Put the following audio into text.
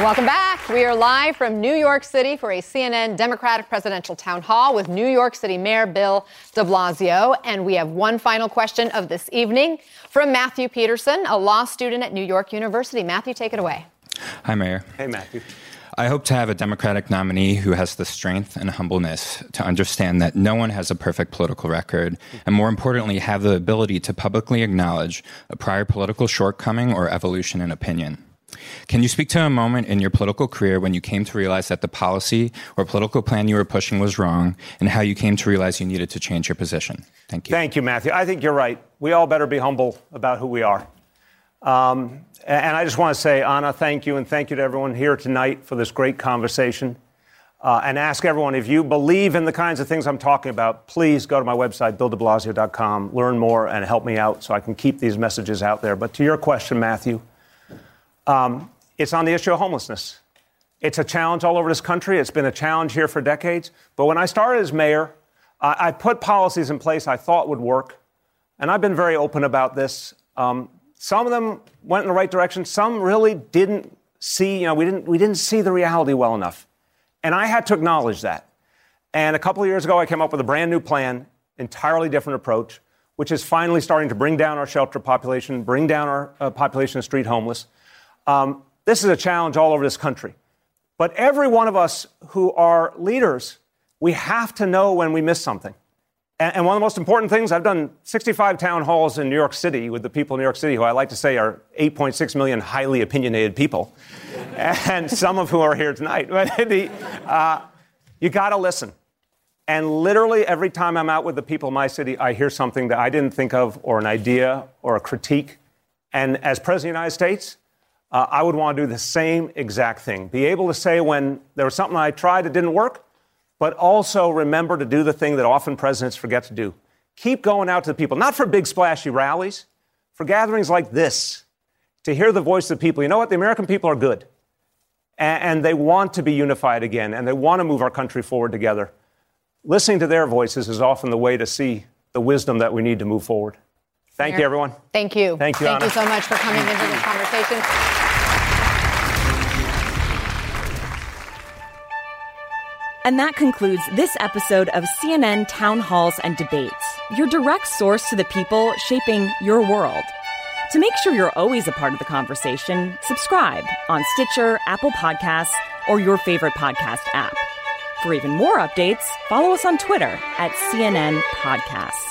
Welcome back. We are live from New York City for a CNN Democratic presidential town hall with New York City Mayor Bill de Blasio. And we have one final question of this evening from Matthew Peterson, a law student at New York University. Matthew, take it away. Hi, Mayor. Hey, Matthew. I hope to have a Democratic nominee who has the strength and humbleness to understand that no one has a perfect political record, and more importantly, have the ability to publicly acknowledge a prior political shortcoming or evolution in opinion. Can you speak to a moment in your political career when you came to realize that the policy or political plan you were pushing was wrong and how you came to realize you needed to change your position? Thank you. Thank you, Matthew. I think you're right. We all better be humble about who we are. Um, and I just want to say, Ana, thank you, and thank you to everyone here tonight for this great conversation. Uh, and ask everyone if you believe in the kinds of things I'm talking about, please go to my website, BillDeBlasio.com, learn more, and help me out so I can keep these messages out there. But to your question, Matthew, um, it's on the issue of homelessness. It's a challenge all over this country. It's been a challenge here for decades. But when I started as mayor, I, I put policies in place I thought would work. And I've been very open about this. Um, some of them went in the right direction. Some really didn't see, you know, we didn't, we didn't see the reality well enough. And I had to acknowledge that. And a couple of years ago, I came up with a brand new plan, entirely different approach, which is finally starting to bring down our shelter population, bring down our uh, population of street homeless. Um, this is a challenge all over this country. But every one of us who are leaders, we have to know when we miss something. And, and one of the most important things, I've done 65 town halls in New York City with the people in New York City, who I like to say are 8.6 million highly opinionated people, and some of who are here tonight. But the, uh, you got to listen. And literally every time I'm out with the people in my city, I hear something that I didn't think of, or an idea, or a critique. And as President of the United States, uh, I would want to do the same exact thing. Be able to say when there was something I tried that didn't work, but also remember to do the thing that often presidents forget to do. Keep going out to the people, not for big splashy rallies, for gatherings like this, to hear the voice of the people. You know what? The American people are good. And, and they want to be unified again, and they want to move our country forward together. Listening to their voices is often the way to see the wisdom that we need to move forward. Thank you, everyone. Thank you. Thank you. Thank Ana. you so much for coming into this conversation. And that concludes this episode of CNN Town Halls and Debates, your direct source to the people shaping your world. To make sure you're always a part of the conversation, subscribe on Stitcher, Apple Podcasts, or your favorite podcast app. For even more updates, follow us on Twitter at CNN Podcasts.